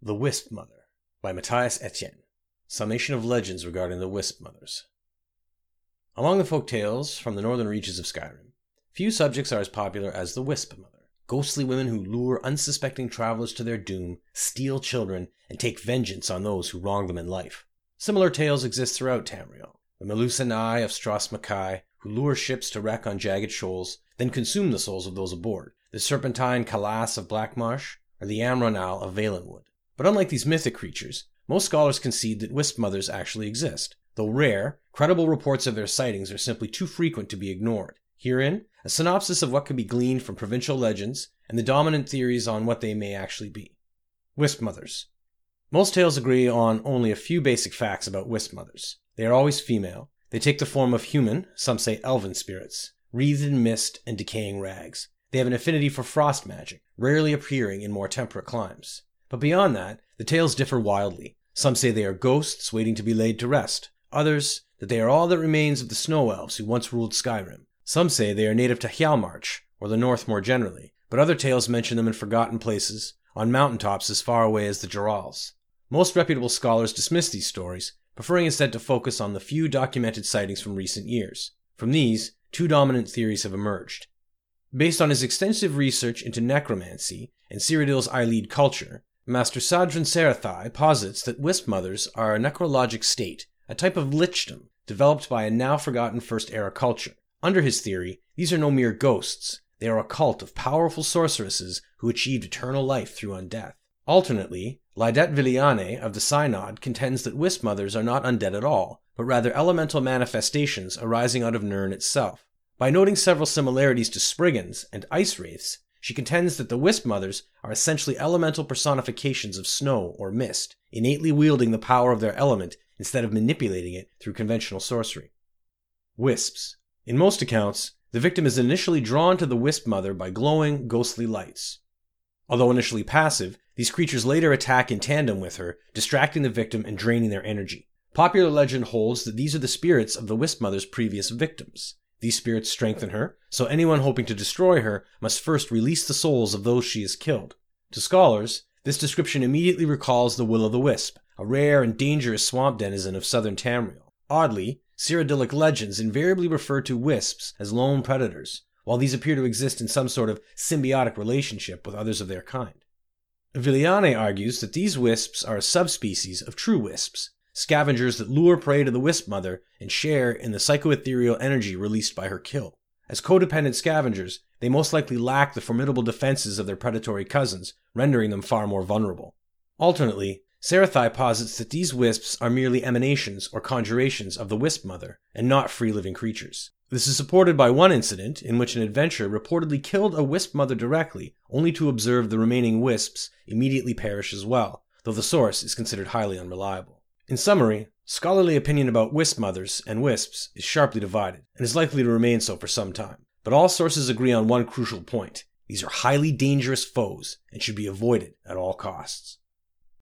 The Wisp Mother by Matthias Etienne. Summation of legends regarding the Wisp Mothers. Among the folk tales from the northern reaches of Skyrim, few subjects are as popular as the Wisp Mother. Ghostly women who lure unsuspecting travelers to their doom, steal children, and take vengeance on those who wrong them in life. Similar tales exist throughout Tamriel. The Melusinae of Stros M'Kai, who lure ships to wreck on jagged shoals, then consume the souls of those aboard. The Serpentine Kalas of Blackmarsh, or the Amronal of Valenwood. But unlike these mythic creatures, most scholars concede that wisp mothers actually exist. Though rare, credible reports of their sightings are simply too frequent to be ignored. Herein, a synopsis of what can be gleaned from provincial legends and the dominant theories on what they may actually be. Wisp mothers. Most tales agree on only a few basic facts about wisp mothers. They are always female. They take the form of human, some say elven spirits, wreathed in mist and decaying rags. They have an affinity for frost magic, rarely appearing in more temperate climes. But beyond that, the tales differ wildly. Some say they are ghosts waiting to be laid to rest. Others, that they are all that remains of the snow elves who once ruled Skyrim. Some say they are native to Hjalmarch, or the north more generally, but other tales mention them in forgotten places, on mountain tops as far away as the Jeralls. Most reputable scholars dismiss these stories, preferring instead to focus on the few documented sightings from recent years. From these, two dominant theories have emerged. Based on his extensive research into necromancy and Cyrodiil's Ayleid culture, Master Sadran Sarathai posits that wisp mothers are a necrologic state, a type of lichdom developed by a now forgotten First Era culture. Under his theory, these are no mere ghosts, they are a cult of powerful sorceresses who achieved eternal life through undeath. Alternately, Lydet Viliane of the Synod contends that wisp mothers are not undead at all, but rather elemental manifestations arising out of Nirn itself. By noting several similarities to Spriggans and ice wraiths, she contends that the Wisp Mothers are essentially elemental personifications of snow or mist, innately wielding the power of their element instead of manipulating it through conventional sorcery. Wisps. In most accounts, the victim is initially drawn to the Wisp Mother by glowing, ghostly lights. Although initially passive, these creatures later attack in tandem with her, distracting the victim and draining their energy. Popular legend holds that these are the spirits of the Wisp Mother's previous victims. These spirits strengthen her, so anyone hoping to destroy her must first release the souls of those she has killed. To scholars, this description immediately recalls the Will o' the Wisp, a rare and dangerous swamp denizen of southern Tamriel. Oddly, Cyrodiilic legends invariably refer to wisps as lone predators, while these appear to exist in some sort of symbiotic relationship with others of their kind. Viliane argues that these wisps are a subspecies of true wisps, scavengers that lure prey to the wisp mother and share in the psychoethereal energy released by her kill. As codependent scavengers, they most likely lack the formidable defenses of their predatory cousins, rendering them far more vulnerable. Alternately, Sarathai posits that these wisps are merely emanations or conjurations of the wisp mother, and not free living creatures. This is supported by one incident in which an adventurer reportedly killed a wisp mother directly, only to observe the remaining wisps immediately perish as well, though the source is considered highly unreliable. In summary, scholarly opinion about wisp mothers and wisps is sharply divided, and is likely to remain so for some time. But all sources agree on one crucial point these are highly dangerous foes and should be avoided at all costs.